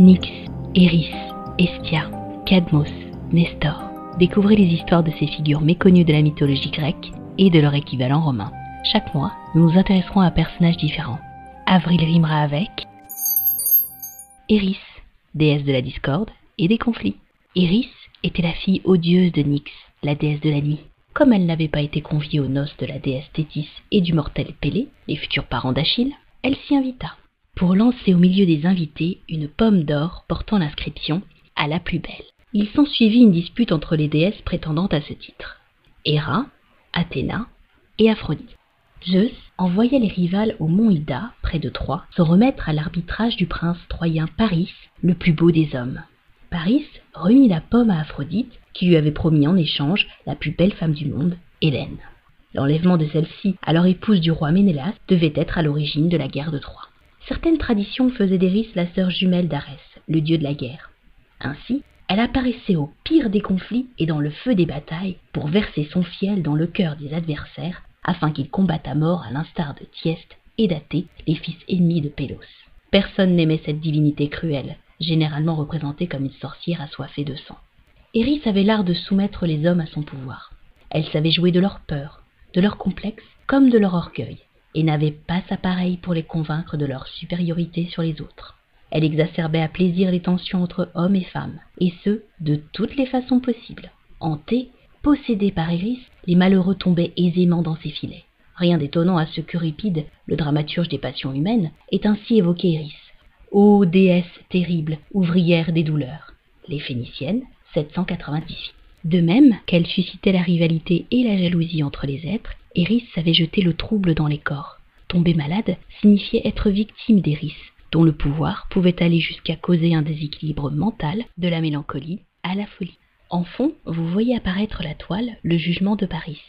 Nyx, Eris, Estia, Cadmos, Nestor. Découvrez les histoires de ces figures méconnues de la mythologie grecque et de leur équivalent romain. Chaque mois, nous nous intéresserons à un personnage différent. Avril rimera avec Eris, déesse de la discorde et des conflits. Eris était la fille odieuse de Nyx, la déesse de la nuit. Comme elle n'avait pas été conviée aux noces de la déesse Thétis et du mortel Pélée, les futurs parents d'Achille, elle s'y invita pour lancer au milieu des invités une pomme d'or portant l'inscription à la plus belle. Il s'ensuivit une dispute entre les déesses prétendantes à ce titre. Héra, Athéna et Aphrodite. Zeus envoya les rivales au mont Ida, près de Troie, se remettre à l'arbitrage du prince troyen Paris, le plus beau des hommes. Paris remit la pomme à Aphrodite, qui lui avait promis en échange la plus belle femme du monde, Hélène. L'enlèvement de celle-ci, alors épouse du roi Ménélas, devait être à l'origine de la guerre de Troie. Certaines traditions faisaient d'Eris la sœur jumelle d'Arès, le dieu de la guerre. Ainsi, elle apparaissait au pire des conflits et dans le feu des batailles pour verser son fiel dans le cœur des adversaires afin qu'ils combattent à mort à l'instar de Thieste et d'Athée, les fils ennemis de Pélos. Personne n'aimait cette divinité cruelle, généralement représentée comme une sorcière assoiffée de sang. Eris avait l'art de soumettre les hommes à son pouvoir. Elle savait jouer de leur peur, de leur complexe comme de leur orgueil, et n'avait pas sa pareille pour les convaincre de leur supériorité sur les autres. Elle exacerbait à plaisir les tensions entre hommes et femmes, et ce, de toutes les façons possibles. Hanté, possédé par Eris, les malheureux tombaient aisément dans ses filets. Rien d'étonnant à ce qu'Euripide, le dramaturge des passions humaines, ait ainsi évoqué Eris. Ô déesse terrible, ouvrière des douleurs. Les Phéniciennes, 798. De même qu'elle suscitait la rivalité et la jalousie entre les êtres, Eris savait jeter le trouble dans les corps. Tomber malade signifiait être victime d'Eris, dont le pouvoir pouvait aller jusqu'à causer un déséquilibre mental, de la mélancolie à la folie. En fond, vous voyez apparaître la toile, le jugement de Paris.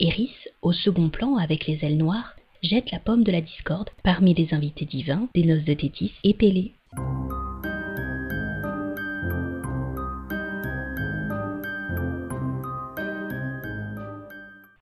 Eris, au second plan avec les ailes noires, jette la pomme de la discorde parmi les invités divins des noces de Thétis et Pélée.